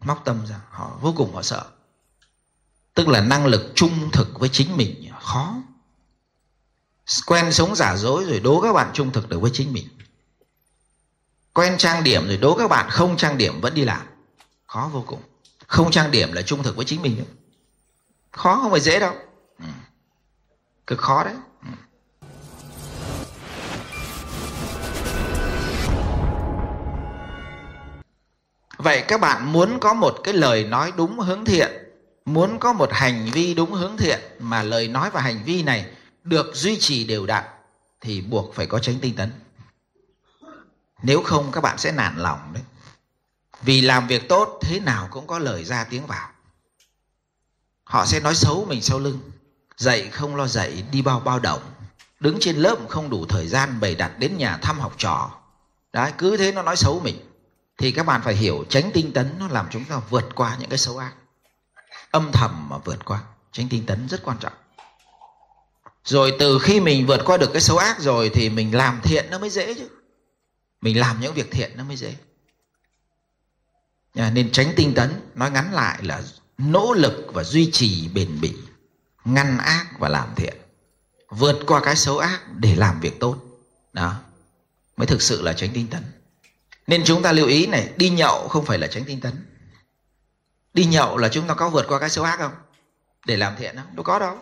móc tâm ra, họ vô cùng họ sợ. Tức là năng lực trung thực với chính mình khó. Quen sống giả dối rồi đố các bạn trung thực được với chính mình. Quen trang điểm rồi đố các bạn không trang điểm vẫn đi làm. Khó vô cùng. Không trang điểm là trung thực với chính mình nữa. Khó không phải dễ đâu. Ừ. cực khó đấy. Vậy các bạn muốn có một cái lời nói đúng hướng thiện, muốn có một hành vi đúng hướng thiện mà lời nói và hành vi này được duy trì đều đặn thì buộc phải có tránh tinh tấn. Nếu không, các bạn sẽ nản lòng đấy. Vì làm việc tốt, thế nào cũng có lời ra tiếng vào. Họ sẽ nói xấu mình sau lưng dạy không lo dạy đi bao bao động đứng trên lớp không đủ thời gian bày đặt đến nhà thăm học trò. Đấy, cứ thế nó nói xấu mình thì các bạn phải hiểu tránh tinh tấn nó làm chúng ta vượt qua những cái xấu ác. Âm thầm mà vượt qua tránh tinh tấn rất quan trọng. Rồi từ khi mình vượt qua được cái xấu ác rồi thì mình làm thiện nó mới dễ chứ. Mình làm những việc thiện nó mới dễ. Nên tránh tinh tấn nói ngắn lại là nỗ lực và duy trì bền bỉ, ngăn ác và làm thiện. Vượt qua cái xấu ác để làm việc tốt. Đó, mới thực sự là tránh tinh tấn nên chúng ta lưu ý này, đi nhậu không phải là tránh tinh tấn. Đi nhậu là chúng ta có vượt qua cái xấu ác không? Để làm thiện không đâu có đâu.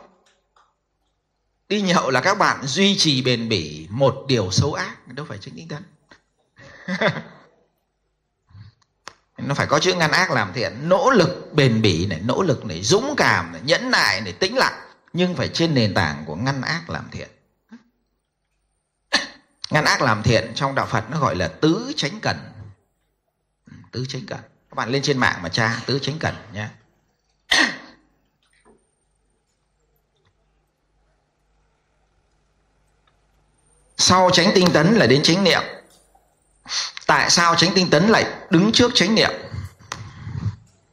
Đi nhậu là các bạn duy trì bền bỉ một điều xấu ác, đâu phải tránh tinh tấn. Nó phải có chữ ngăn ác làm thiện. Nỗ lực bền bỉ này, nỗ lực này, dũng cảm này, nhẫn nại này, tĩnh lặng, nhưng phải trên nền tảng của ngăn ác làm thiện ngăn ác làm thiện, trong đạo phật nó gọi là tứ chánh cần. Tứ chánh cần. Các bạn lên trên mạng mà tra, tứ chánh cần nhé. Sau chánh tinh tấn là đến chánh niệm. Tại sao chánh tinh tấn lại đứng trước chánh niệm?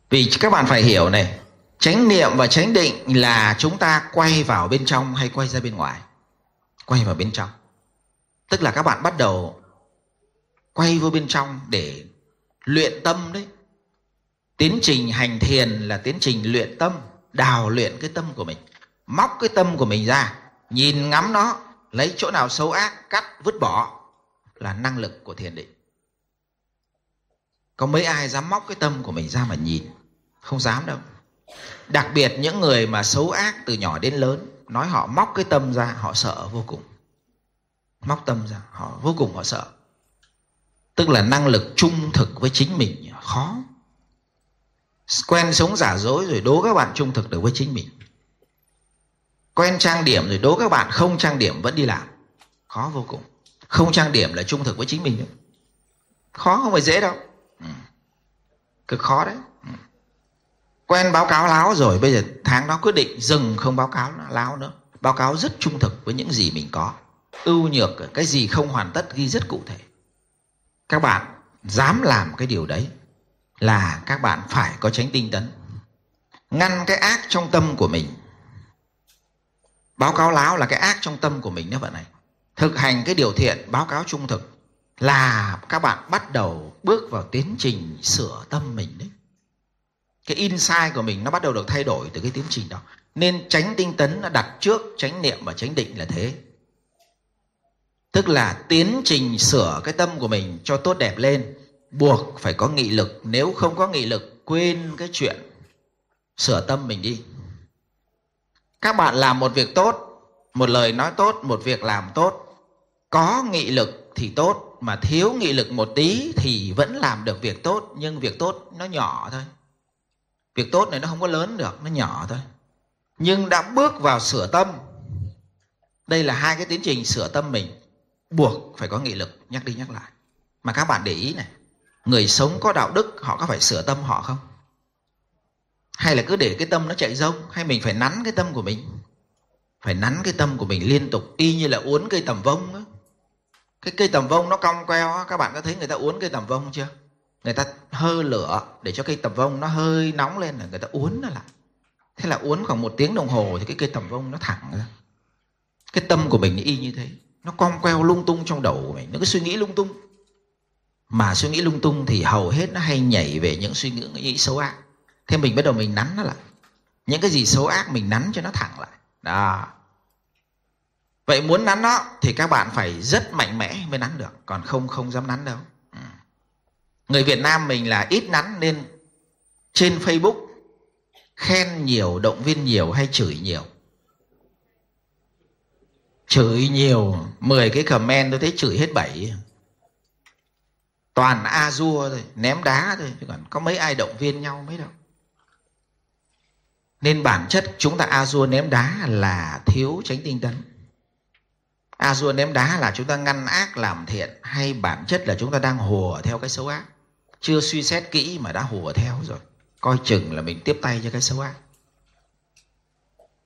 Vì các bạn phải hiểu này, chánh niệm và chánh định là chúng ta quay vào bên trong hay quay ra bên ngoài? Quay vào bên trong tức là các bạn bắt đầu quay vô bên trong để luyện tâm đấy. Tiến trình hành thiền là tiến trình luyện tâm, đào luyện cái tâm của mình, móc cái tâm của mình ra, nhìn ngắm nó, lấy chỗ nào xấu ác, cắt, vứt bỏ là năng lực của thiền định. Có mấy ai dám móc cái tâm của mình ra mà nhìn? Không dám đâu. Đặc biệt những người mà xấu ác từ nhỏ đến lớn, nói họ móc cái tâm ra, họ sợ vô cùng móc tâm ra, họ vô cùng họ sợ. Tức là năng lực trung thực với chính mình, khó. Quen sống giả dối rồi đố các bạn trung thực được với chính mình. Quen trang điểm rồi đố các bạn không trang điểm vẫn đi làm. Khó vô cùng. Không trang điểm là trung thực với chính mình. Nữa khó không phải dễ đâu. Ừ. cực khó đấy. Ừ. quen báo cáo láo rồi, bây giờ tháng đó quyết định dừng không báo cáo láo nữa. Báo cáo rất trung thực với những gì mình có ưu nhược, cái gì không hoàn tất ghi rất cụ thể. Các bạn dám làm cái điều đấy là các bạn phải có tránh tinh tấn. Ngăn cái ác trong tâm của mình. Báo cáo láo là cái ác trong tâm của mình đó bạn này. Thực hành cái điều thiện, báo cáo trung thực là các bạn bắt đầu bước vào tiến trình sửa tâm mình đấy. Cái insight của mình nó bắt đầu được thay đổi từ cái tiến trình đó. Nên tránh tinh tấn nó đặt trước, tránh niệm và tránh định là thế tức là tiến trình sửa cái tâm của mình cho tốt đẹp lên, buộc phải có nghị lực. Nếu không có nghị lực, quên cái chuyện sửa tâm mình đi. Các bạn làm một việc tốt, một lời nói tốt, một việc làm tốt. Có nghị lực thì tốt, mà thiếu nghị lực một tí thì vẫn làm được việc tốt, nhưng việc tốt nó nhỏ thôi. Việc tốt này nó không có lớn được, nó nhỏ thôi. Nhưng đã bước vào sửa tâm, đây là hai cái tiến trình sửa tâm mình buộc phải có nghị lực, nhắc đi nhắc lại. Mà các bạn để ý này, người sống có đạo đức, họ có phải sửa tâm họ không? Hay là cứ để cái tâm nó chạy rông, hay mình phải nắn cái tâm của mình? Phải nắn cái tâm của mình liên tục, y như là uốn cây tầm vông đó. cái cây tầm vông nó cong queo các bạn có thấy người ta uốn cây tầm vông chưa? Người ta hơ lửa để cho cây tầm vông nó hơi nóng lên là người ta uốn nó lại. Thế là uốn khoảng một tiếng đồng hồ thì cái cây tầm vông nó thẳng ra. Cái tâm của mình y như thế nó cong queo lung tung trong đầu của mình. Nó cứ suy nghĩ lung tung. Mà suy nghĩ lung tung thì hầu hết nó hay nhảy về những suy nghĩ, nghĩ xấu ác. Thế mình bắt đầu mình nắn nó lại. Những cái gì xấu ác mình nắn cho nó thẳng lại. Đó. Vậy muốn nắn nó thì các bạn phải rất mạnh mẽ mới nắn được. Còn không không dám nắn đâu. Ừ. người việt nam mình là ít nắn nên trên facebook khen nhiều động viên nhiều hay chửi nhiều chửi nhiều 10 cái comment tôi thấy chửi hết bảy. Toàn a dua thôi, ném đá thôi, chứ còn có mấy ai động viên nhau mấy đâu. Nên bản chất chúng ta a dua ném đá là thiếu tránh tinh tấn. A dua ném đá là chúng ta ngăn ác làm thiện, hay bản chất là chúng ta đang hùa theo cái xấu ác. Chưa suy xét kỹ mà đã hùa theo rồi. Coi chừng là mình tiếp tay cho cái xấu ác.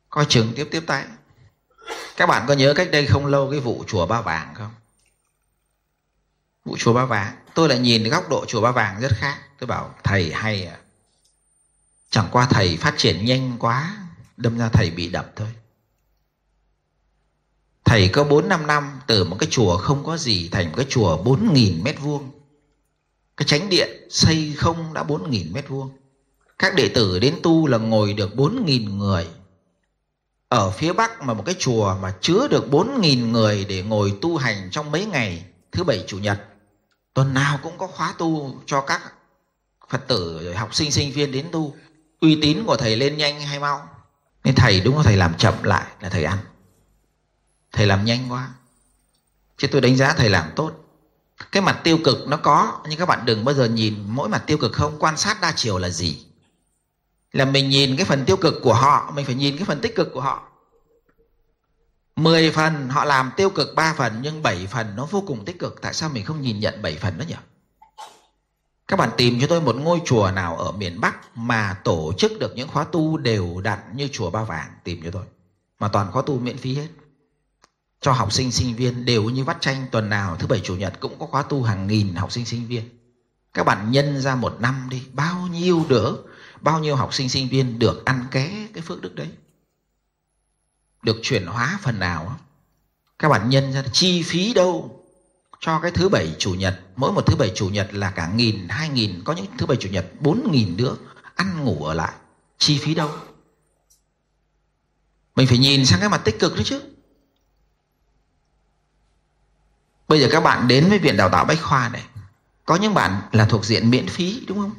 Coi chừng tiếp tiếp tay các bạn có nhớ cách đây không lâu cái vụ chùa ba vàng không? Vụ chùa ba vàng. Tôi lại nhìn góc độ chùa ba vàng rất khác. Tôi bảo, thầy hay à. Chẳng qua thầy phát triển nhanh quá, đâm ra thầy bị đập thôi. Thầy có bốn năm năm từ một cái chùa không có gì thành một cái chùa bốn nghìn mét vuông. Cái chánh điện xây không đã bốn nghìn mét vuông. Các đệ tử đến tu là ngồi được bốn nghìn người ở phía bắc mà một cái chùa mà chứa được bốn nghìn người để ngồi tu hành trong mấy ngày, thứ bảy, chủ nhật, tuần nào cũng có khóa tu cho các phật tử, học sinh sinh viên đến tu. Uy tín của thầy lên nhanh hay mau? Nên thầy, đúng là thầy làm chậm lại là thầy ăn. Thầy làm nhanh quá. Chứ tôi đánh giá thầy làm tốt. Cái mặt tiêu cực nó có, nhưng các bạn đừng bao giờ nhìn mỗi mặt tiêu cực không. Quan sát đa chiều là gì? Là mình nhìn cái phần tiêu cực của họ mình phải nhìn cái phần tích cực của họ 10 phần họ làm tiêu cực 3 phần nhưng 7 phần nó vô cùng tích cực tại sao mình không nhìn nhận 7 phần đó nhỉ các bạn tìm cho tôi một ngôi chùa nào ở miền Bắc mà tổ chức được những khóa tu đều đặn như chùa Ba Vàng tìm cho tôi. Mà toàn khóa tu miễn phí hết. Cho học sinh sinh viên đều như vắt tranh tuần nào thứ bảy chủ nhật cũng có khóa tu hàng nghìn học sinh sinh viên. Các bạn nhân ra một năm đi, bao nhiêu đứa? Bao nhiêu học sinh sinh viên được ăn ké cái phước đức đấy. Được chuyển hóa phần nào. Các bạn nhân ra chi phí đâu? Cho cái thứ bảy chủ nhật, mỗi một thứ bảy chủ nhật là cả nghìn, hai nghìn, có những thứ bảy chủ nhật bốn nghìn nữa, ăn ngủ ở lại. Chi phí đâu? Mình phải nhìn sang cái mặt tích cực đấy chứ. Bây giờ các bạn đến với viện đào tạo bách khoa này, có những bạn là thuộc diện miễn phí, đúng không?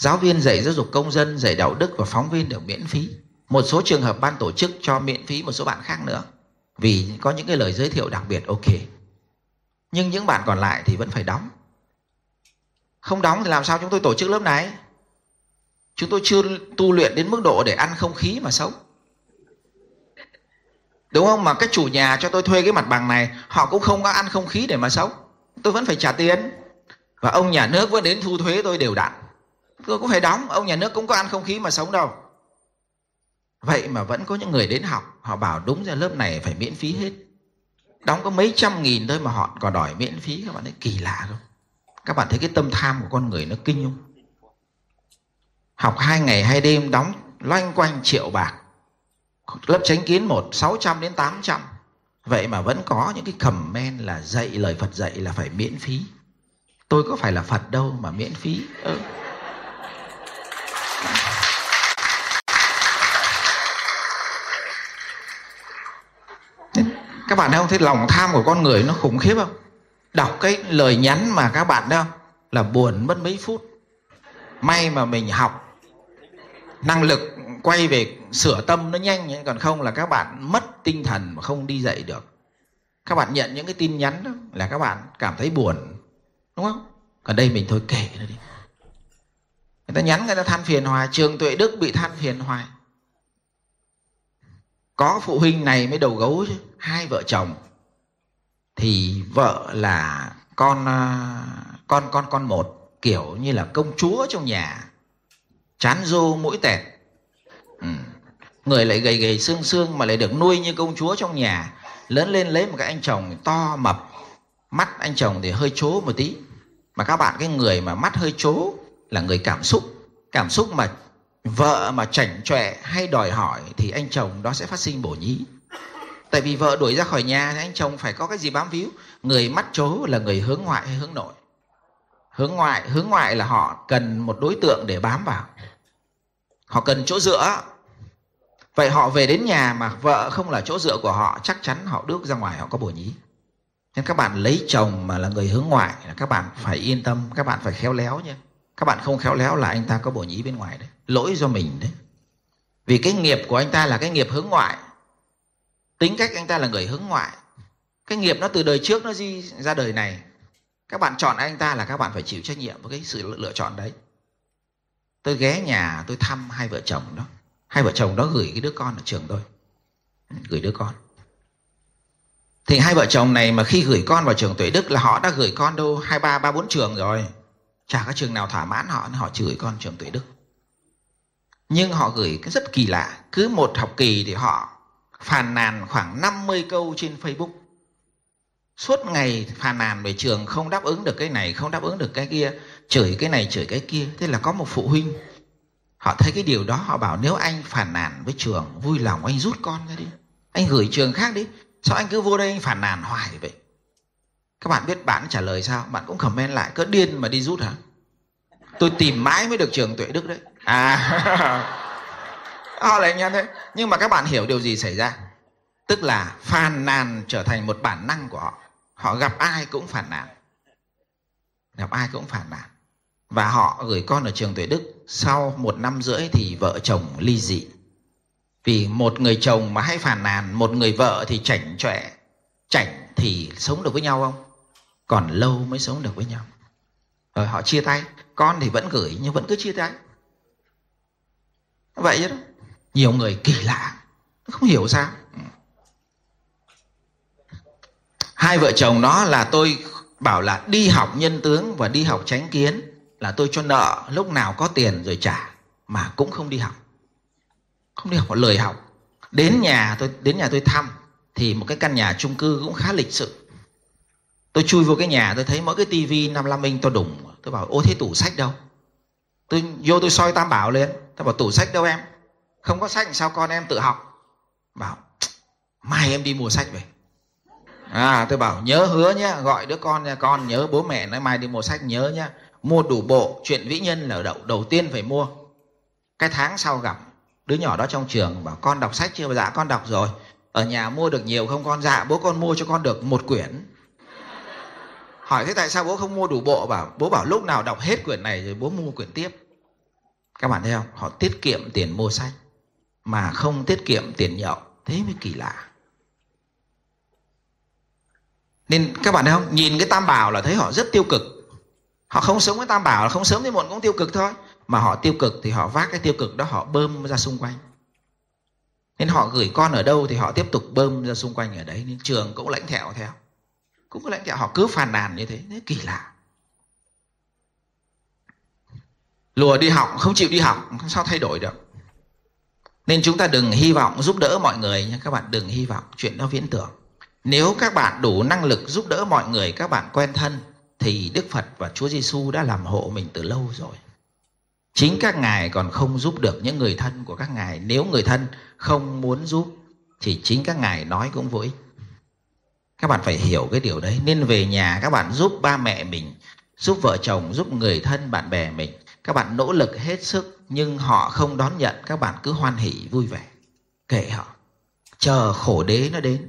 Giáo viên dạy giáo dục công dân, dạy đạo đức và phóng viên đều miễn phí. Một số trường hợp ban tổ chức cho miễn phí, một số bạn khác nữa. Vì có những cái lời giới thiệu đặc biệt, ok. Nhưng những bạn còn lại thì vẫn phải đóng. Không đóng thì làm sao chúng tôi tổ chức lớp này? Chúng tôi chưa tu luyện đến mức độ để ăn không khí mà sống. Đúng không? Mà cái chủ nhà cho tôi thuê cái mặt bằng này, họ cũng không có ăn không khí để mà sống. Tôi vẫn phải trả tiền. Và ông nhà nước vẫn đến thu thuế tôi đều đặn tôi cũng phải đóng, ông nhà nước cũng có ăn không khí mà sống đâu. Vậy mà vẫn có những người đến học, họ bảo đúng ra lớp này phải miễn phí hết. Đóng có mấy trăm nghìn thôi mà họ còn đòi miễn phí, các bạn thấy kỳ lạ không? Các bạn thấy cái tâm tham của con người nó kinh không? Học hai ngày hai đêm, đóng loanh quanh triệu bạc. Lớp tránh kiến một, sáu trăm đến tám trăm. Vậy mà vẫn có những cái comment là dạy lời phật dạy là phải miễn phí. Tôi có phải là phật đâu mà miễn phí. Ừ. các bạn thấy không? Thấy lòng tham của con người nó khủng khiếp không? Đọc cái lời nhắn mà các bạn thấy không? Là buồn mất mấy phút. May mà mình học. Năng lực quay về sửa tâm nó nhanh còn không là các bạn mất tinh thần mà không đi dậy được. Các bạn nhận những cái tin nhắn đó là các bạn cảm thấy buồn. Đúng không? Còn đây mình thôi kể nó đi. Người ta nhắn, người ta than phiền hoài. Trường tuệ đức bị than phiền hoài có phụ huynh này mới đầu gấu chứ, hai vợ chồng. Thì vợ là con à, con con con một, kiểu như là công chúa trong nhà. Chán rô mũi tẹt. Ừ. người lại gầy gầy xương xương mà lại được nuôi như công chúa trong nhà. Lớn lên lấy một cái anh chồng to mập. Mắt anh chồng thì hơi chố một tí. Mà các bạn, cái người mà mắt hơi chố là người cảm xúc. Cảm xúc mà vợ mà chảnh chọe hay đòi hỏi thì anh chồng đó sẽ phát sinh bổ nhí. Tại vì vợ đuổi ra khỏi nhà thì anh chồng phải có cái gì bám víu. Người mắt chố là người hướng ngoại hay hướng nội? Hướng ngoại hướng ngoại là họ cần một đối tượng để bám vào. Họ cần chỗ dựa. Vậy họ về đến nhà mà vợ không là chỗ dựa của họ, chắc chắn họ bước ra ngoài họ có bổ nhí. Nên các bạn lấy chồng mà là người hướng ngoại là các bạn phải yên tâm, các bạn phải khéo léo nha các bạn không khéo léo là anh ta có bổ nhí bên ngoài đấy. Lỗi do mình đấy. Vì cái nghiệp của anh ta là cái nghiệp hướng ngoại. Tính cách anh ta là người hướng ngoại. Cái nghiệp nó từ đời trước nó di ra đời này. Các bạn chọn anh ta là các bạn phải chịu trách nhiệm với cái sự lựa chọn đấy. Tôi ghé nhà, tôi thăm hai vợ chồng đó. Hai vợ chồng đó gửi cái đứa con ở trường tôi. Gửi đứa con. Thì hai vợ chồng này mà khi gửi con vào trường tuệ đức là họ đã gửi con đâu? Hai, ba ba, bốn trường rồi chả có trường nào thỏa mãn họ nên họ chửi con trường tuệ đức. Nhưng họ gửi cái rất kỳ lạ. Cứ một học kỳ thì họ phàn nàn khoảng 50 câu trên Facebook. Suốt ngày phàn nàn về trường không đáp ứng được cái này, không đáp ứng được cái kia, chửi cái này, chửi cái kia. Thế là có một phụ huynh, họ thấy cái điều đó, họ bảo nếu anh phàn nàn với trường, vui lòng anh rút con ra đi. Anh gửi trường khác đi. Sao anh cứ vô đây anh phàn nàn hoài vậy? Các bạn biết bạn trả lời sao? Bạn cũng comment lại cỡ điên mà đi rút hả? Tôi tìm mãi mới được trường tuệ đức đấy. À. Họ lại nghe thế. Nhưng mà các bạn hiểu điều gì xảy ra? Tức là phàn nàn trở thành một bản năng của họ. Họ gặp ai cũng phàn nàn. Gặp ai cũng phàn nàn. Và họ gửi con ở trường tuệ đức. Sau một năm rưỡi thì vợ chồng ly dị. Vì một người chồng mà hay phàn nàn, một người vợ thì chảnh chọe, chảnh thì sống được với nhau không? Còn lâu mới sống được với nhau. Rồi họ chia tay, con thì vẫn gửi nhưng vẫn cứ chia tay. Vậy đó. Nhiều người kỳ lạ, không hiểu sao. Hai vợ chồng đó là tôi bảo là đi học nhân tướng và đi học tránh kiến là tôi cho nợ, lúc nào có tiền rồi trả, mà cũng không đi học. Không đi học lời học. Đến nhà tôi, đến nhà tôi thăm thì một cái căn nhà chung cư cũng khá lịch sự tôi chui vô cái nhà, tôi thấy mỗi cái tivi 55 inch to đùng tôi bảo, ô, thế tủ sách đâu? Tôi vô tôi soi tam bảo lên tôi bảo, tủ sách đâu em? Không có sách sao con em tự học? Bảo, mai em đi mua sách về. À tôi bảo, nhớ hứa nhá, gọi đứa con nha, con nhớ bố mẹ nói mai đi mua sách, nhớ nhá. Mua đủ bộ chuyện vĩ nhân là đầu đầu tiên phải mua. Cái tháng sau gặp, đứa nhỏ đó trong trường bảo, con đọc sách chưa? Dạ con đọc rồi. Ở nhà mua được nhiều không con? Dạ bố con mua cho con được một quyển hỏi thế tại sao bố không mua đủ bộ? Bảo, bố bảo lúc nào đọc hết quyển này rồi bố mua quyển tiếp. Các bạn thấy không? Họ tiết kiệm tiền mua sách, mà không tiết kiệm tiền nhậu. Thế mới kỳ lạ. Nên các bạn thấy không? Nhìn cái tam bảo là thấy họ rất tiêu cực. Họ không sống với tam bảo là không sớm thì muộn cũng tiêu cực thôi. Mà họ tiêu cực thì họ vác cái tiêu cực đó, họ bơm ra xung quanh. Nên họ gửi con ở đâu thì họ tiếp tục bơm ra xung quanh ở đấy. Nên trường cũng lãnh thẹo theo cũng có lẽ thẹo họ cứ phàn nàn như thế thế kỳ lạ lùa đi học, không chịu đi học sao thay đổi được nên chúng ta đừng hy vọng giúp đỡ mọi người nha, các bạn đừng hy vọng chuyện đó viễn tưởng nếu các bạn đủ năng lực giúp đỡ mọi người, các bạn quen thân, thì Đức Phật và Chúa Giêsu đã làm hộ mình từ lâu rồi. Chính các ngài còn không giúp được những người thân của các ngài. Nếu người thân không muốn giúp, thì chính các ngài nói cũng vô ích. Các bạn phải hiểu cái điều đấy. Nên về nhà các bạn giúp ba mẹ mình, giúp vợ chồng, giúp người thân, bạn bè mình. Các bạn nỗ lực hết sức nhưng họ không đón nhận. Các bạn cứ hoan hỷ vui vẻ. Kệ họ. Chờ khổ đế nó đến.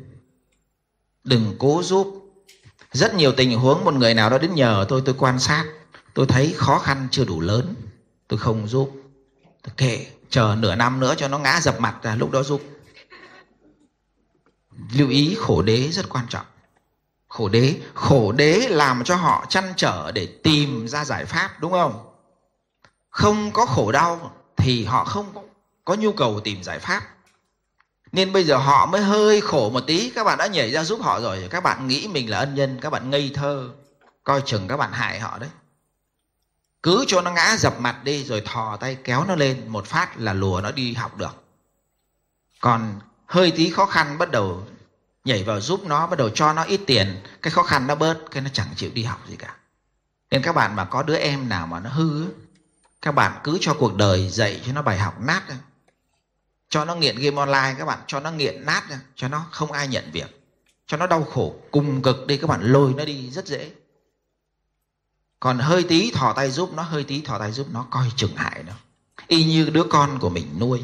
Đừng cố giúp rất nhiều tình huống một người nào đó đến nhờ tôi tôi quan sát tôi thấy khó khăn chưa đủ lớn tôi không giúp tôi kệ chờ nửa năm nữa cho nó ngã dập mặt ra lúc đó giúp lưu ý khổ đế rất quan trọng. Khổ đế khổ đế làm cho họ chăn trở để tìm ra giải pháp, đúng không? Không có khổ đau thì họ không có nhu cầu tìm giải pháp. Nên bây giờ họ mới hơi khổ một tí. Các bạn đã nhảy ra giúp họ rồi. Các bạn nghĩ mình là ân nhân, các bạn ngây thơ. Coi chừng các bạn hại họ đấy. Cứ cho nó ngã dập mặt đi, rồi thò tay kéo nó lên. Một phát là lùa nó đi học được. Còn hơi tí khó khăn bắt đầu nhảy vào giúp nó, bắt đầu cho nó ít tiền. Cái khó khăn nó bớt, cái nó chẳng chịu đi học gì cả. Nên các bạn mà có đứa em nào mà nó hư các bạn cứ cho cuộc đời dạy cho nó bài học nát cho nó nghiện game online, các bạn cho nó nghiện nát cho nó không ai nhận việc. Cho nó đau khổ, cùng cực đi, các bạn lôi nó đi rất dễ. Còn hơi tí thò tay giúp nó, hơi tí thò tay giúp nó, coi chừng hại nó. Y như đứa con của mình nuôi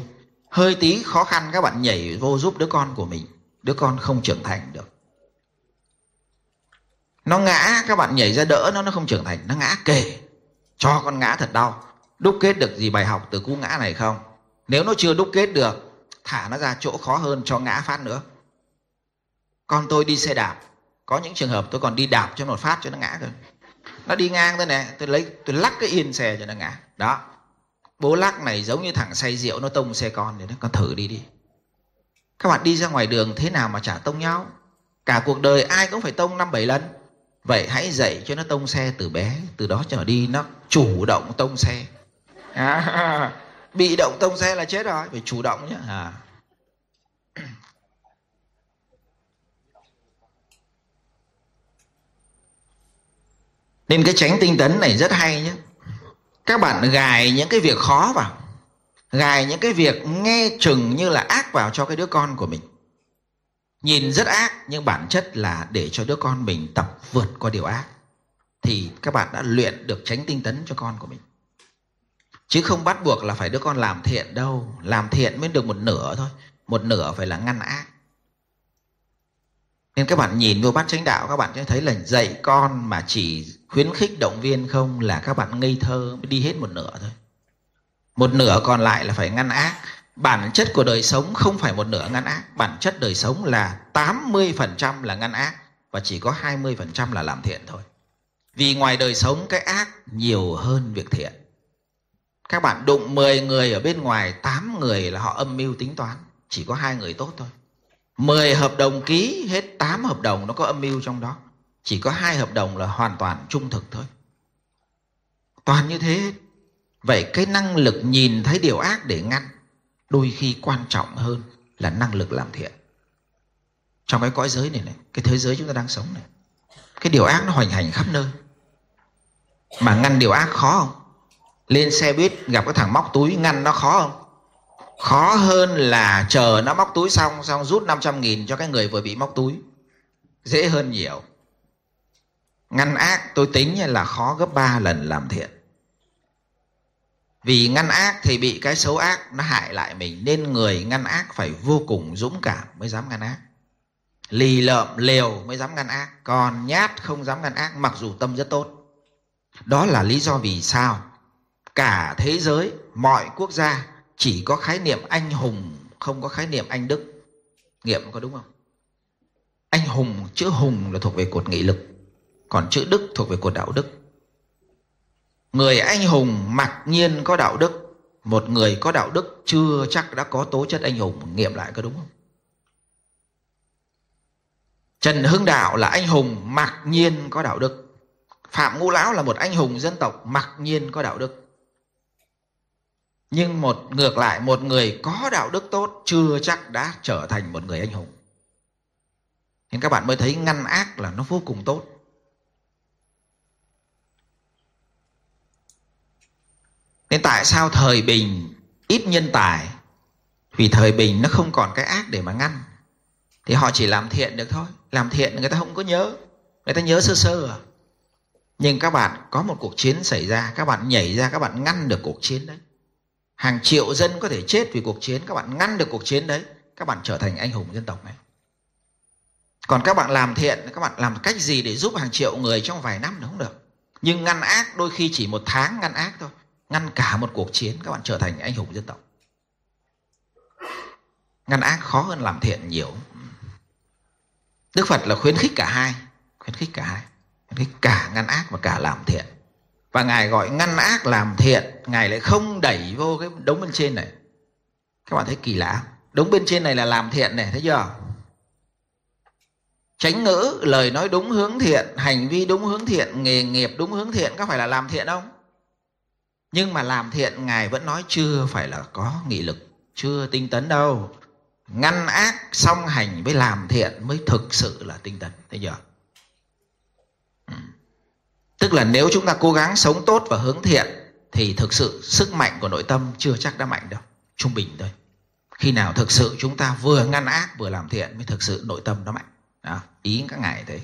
hơi tí khó khăn các bạn nhảy vô giúp đứa con của mình. Đứa con không trưởng thành được. Nó ngã, các bạn nhảy ra đỡ nó nó không trưởng thành. Nó ngã kề. Cho con ngã thật đau. Đúc kết được gì bài học từ cú ngã này không? Nếu nó chưa đúc kết được, thả nó ra chỗ khó hơn cho ngã phát nữa. Con tôi đi xe đạp. Có những trường hợp tôi còn đi đạp cho một phát cho nó ngã rồi nó đi ngang thôi nè. Tôi lấy, tôi lắc cái yên xe cho nó ngã. Đó bố lắc này giống như thằng say rượu nó tông xe con thì nó con thử đi đi. Các bạn đi ra ngoài đường thế nào mà chả tông nhau? Cả cuộc đời ai cũng phải tông năm bảy lần. Vậy hãy dạy cho nó tông xe từ bé từ đó trở đi nó chủ động tông xe. À, bị động tông xe là chết rồi phải chủ động nhé à. nên cái tránh tinh tấn này rất hay nhé các bạn gài những cái việc khó vào. Gài những cái việc nghe chừng như là ác vào cho cái đứa con của mình. Nhìn rất ác, nhưng bản chất là để cho đứa con mình tập vượt qua điều ác, thì các bạn đã luyện được tránh tinh tấn cho con của mình. Chứ không bắt buộc là phải đứa con làm thiện đâu. Làm thiện mới được một nửa thôi. Một nửa phải là ngăn ác. Nên các bạn nhìn vô bát chánh đạo, các bạn sẽ thấy là dạy con mà chỉ khuyến khích động viên không là các bạn ngây thơ mới đi hết một nửa thôi. Một nửa còn lại là phải ngăn ác. Bản chất của đời sống không phải một nửa ngăn ác. Bản chất đời sống là 80% là ngăn ác và chỉ có 20% là làm thiện thôi. Vì ngoài đời sống cái ác nhiều hơn việc thiện. Các bạn đụng 10 người ở bên ngoài 8 người là họ âm mưu tính toán. Chỉ có hai người tốt thôi. 10 hợp đồng ký, hết 8 hợp đồng nó có âm mưu trong đó chỉ có hai hợp đồng là hoàn toàn trung thực thôi. Toàn như thế, vậy cái năng lực nhìn thấy điều ác để ngăn, đôi khi quan trọng hơn là năng lực làm thiện. Trong cái cõi giới này này, cái thế giới chúng ta đang sống này, cái điều ác nó hoành hành khắp nơi. Mà ngăn điều ác khó không? Lên xe buýt gặp cái thằng móc túi, ngăn nó khó không? Khó hơn là chờ nó móc túi xong xong rút 500 nghìn cho cái người vừa bị móc túi. Dễ hơn nhiều ngăn ác tôi tính là khó gấp 3 lần làm thiện. Vì ngăn ác thì bị cái xấu ác nó hại lại mình, nên người ngăn ác phải vô cùng dũng cảm mới dám ngăn ác. Lì lợm, lều mới dám ngăn ác, còn nhát không dám ngăn ác, mặc dù tâm rất tốt. Đó là lý do vì sao cả thế giới, mọi quốc gia chỉ có khái niệm anh hùng, không có khái niệm anh đức. Nghiệm có đúng không? Anh hùng, chữ hùng là thuộc về cột nghị lực còn chữ đức thuộc về của đạo đức. Người anh hùng mặc nhiên có đạo đức. Một người có đạo đức chưa chắc đã có tố chất anh hùng. Nghiệm lại có đúng không? Trần hưng đạo là anh hùng mặc nhiên có đạo đức. Phạm ngũ lão là một anh hùng dân tộc mặc nhiên có đạo đức. Nhưng một, ngược lại, một người có đạo đức tốt chưa chắc đã trở thành một người anh hùng. Nên các bạn mới thấy ngăn ác là nó vô cùng tốt. Nên tại sao thời bình ít nhân tài? Vì thời bình nó không còn cái ác để mà ngăn. Thì họ chỉ làm thiện được thôi. Làm thiện người ta không có nhớ. Người ta nhớ sơ sơ à. Nhưng các bạn, có một cuộc chiến xảy ra, các bạn nhảy ra, các bạn ngăn được cuộc chiến đấy. Hàng triệu dân có thể chết vì cuộc chiến, các bạn ngăn được cuộc chiến đấy, các bạn trở thành anh hùng dân tộc này. Còn các bạn làm thiện, các bạn làm cách gì để giúp hàng triệu người trong vài năm nó không được. Nhưng ngăn ác đôi khi chỉ một tháng ngăn ác thôi ngăn cả một cuộc chiến, các bạn trở thành anh hùng dân tộc. Ngăn ác khó hơn làm thiện nhiều. Đức phật là khuyến khích cả hai, khuyến khích cả hai, khuyến khích cả ngăn ác và cả làm thiện. Và ngài gọi ngăn ác làm thiện, ngài lại không đẩy vô cái đống bên trên này. Các bạn thấy kỳ lạ đống bên trên này là làm thiện này, thấy chưa? Tránh ngữ, lời nói đúng hướng thiện, hành vi đúng hướng thiện, nghề nghiệp đúng hướng thiện, có phải là làm thiện không? Nhưng mà làm thiện ngài vẫn nói chưa phải là có nghị lực chưa tinh tấn đâu. Ngăn ác song hành với làm thiện mới thực sự là tinh tấn thấy chưa? Ừ. tức là nếu chúng ta cố gắng sống tốt và hướng thiện thì thực sự sức mạnh của nội tâm chưa chắc đã mạnh đâu trung bình thôi. Khi nào thực sự chúng ta vừa ngăn ác vừa làm thiện mới thực sự nội tâm nó mạnh. Đó, ý các ngài thế.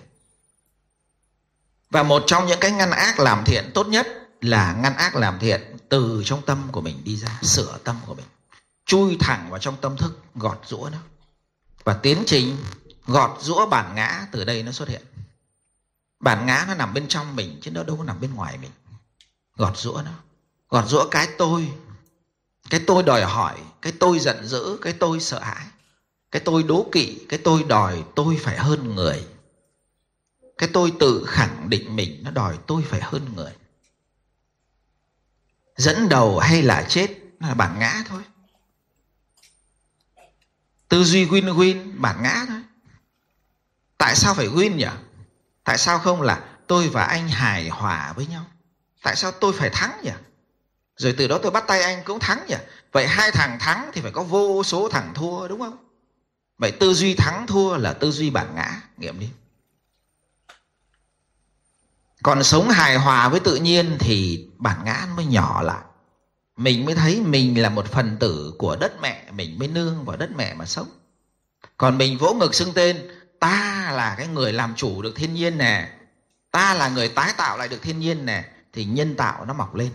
Và một trong những cái ngăn ác làm thiện tốt nhất là ngăn ác làm thiện từ trong tâm của mình đi ra sửa tâm của mình chui thẳng vào trong tâm thức gọt rũa nó. Và tiến trình gọt rũa bản ngã từ đây nó xuất hiện. Bản ngã nó nằm bên trong mình chứ nó đâu có nằm bên ngoài mình. Gọt rũa nó. Gọt rũa cái tôi. Cái tôi đòi hỏi cái tôi giận dữ cái tôi sợ hãi. Cái tôi đố kỵ cái tôi đòi tôi phải hơn người. Cái tôi tự khẳng định mình nó đòi tôi phải hơn người dẫn đầu hay là chết là bản ngã thôi. Tư duy win win, bản ngã thôi. Tại sao phải win nhỉ? Tại sao không là tôi và anh hài hòa với nhau? Tại sao tôi phải thắng nhỉ? Rồi từ đó tôi bắt tay anh cũng thắng nhỉ? Vậy hai thằng thắng thì phải có vô số thằng thua, đúng không? Vậy tư duy thắng thua là tư duy bản ngã, nghiệm đi còn sống hài hòa với tự nhiên thì bản ngã mới nhỏ lại. Mình mới thấy mình là một phần tử của đất mẹ, mình mới nương vào đất mẹ mà sống. Còn mình vỗ ngực xưng tên, ta là cái người làm chủ được thiên nhiên nè. Ta là người tái tạo lại được thiên nhiên nè. Thì nhân tạo nó mọc lên.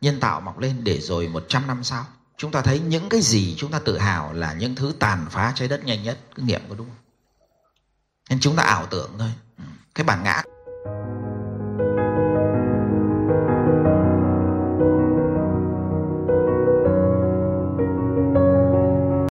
Nhân tạo mọc lên để rồi 100 năm sau, chúng ta thấy những cái gì chúng ta tự hào là những thứ tàn phá trái đất nhanh nhất. Cứ nghiệm có đúng không? Nên chúng ta ảo tưởng thôi. Cái bản ngã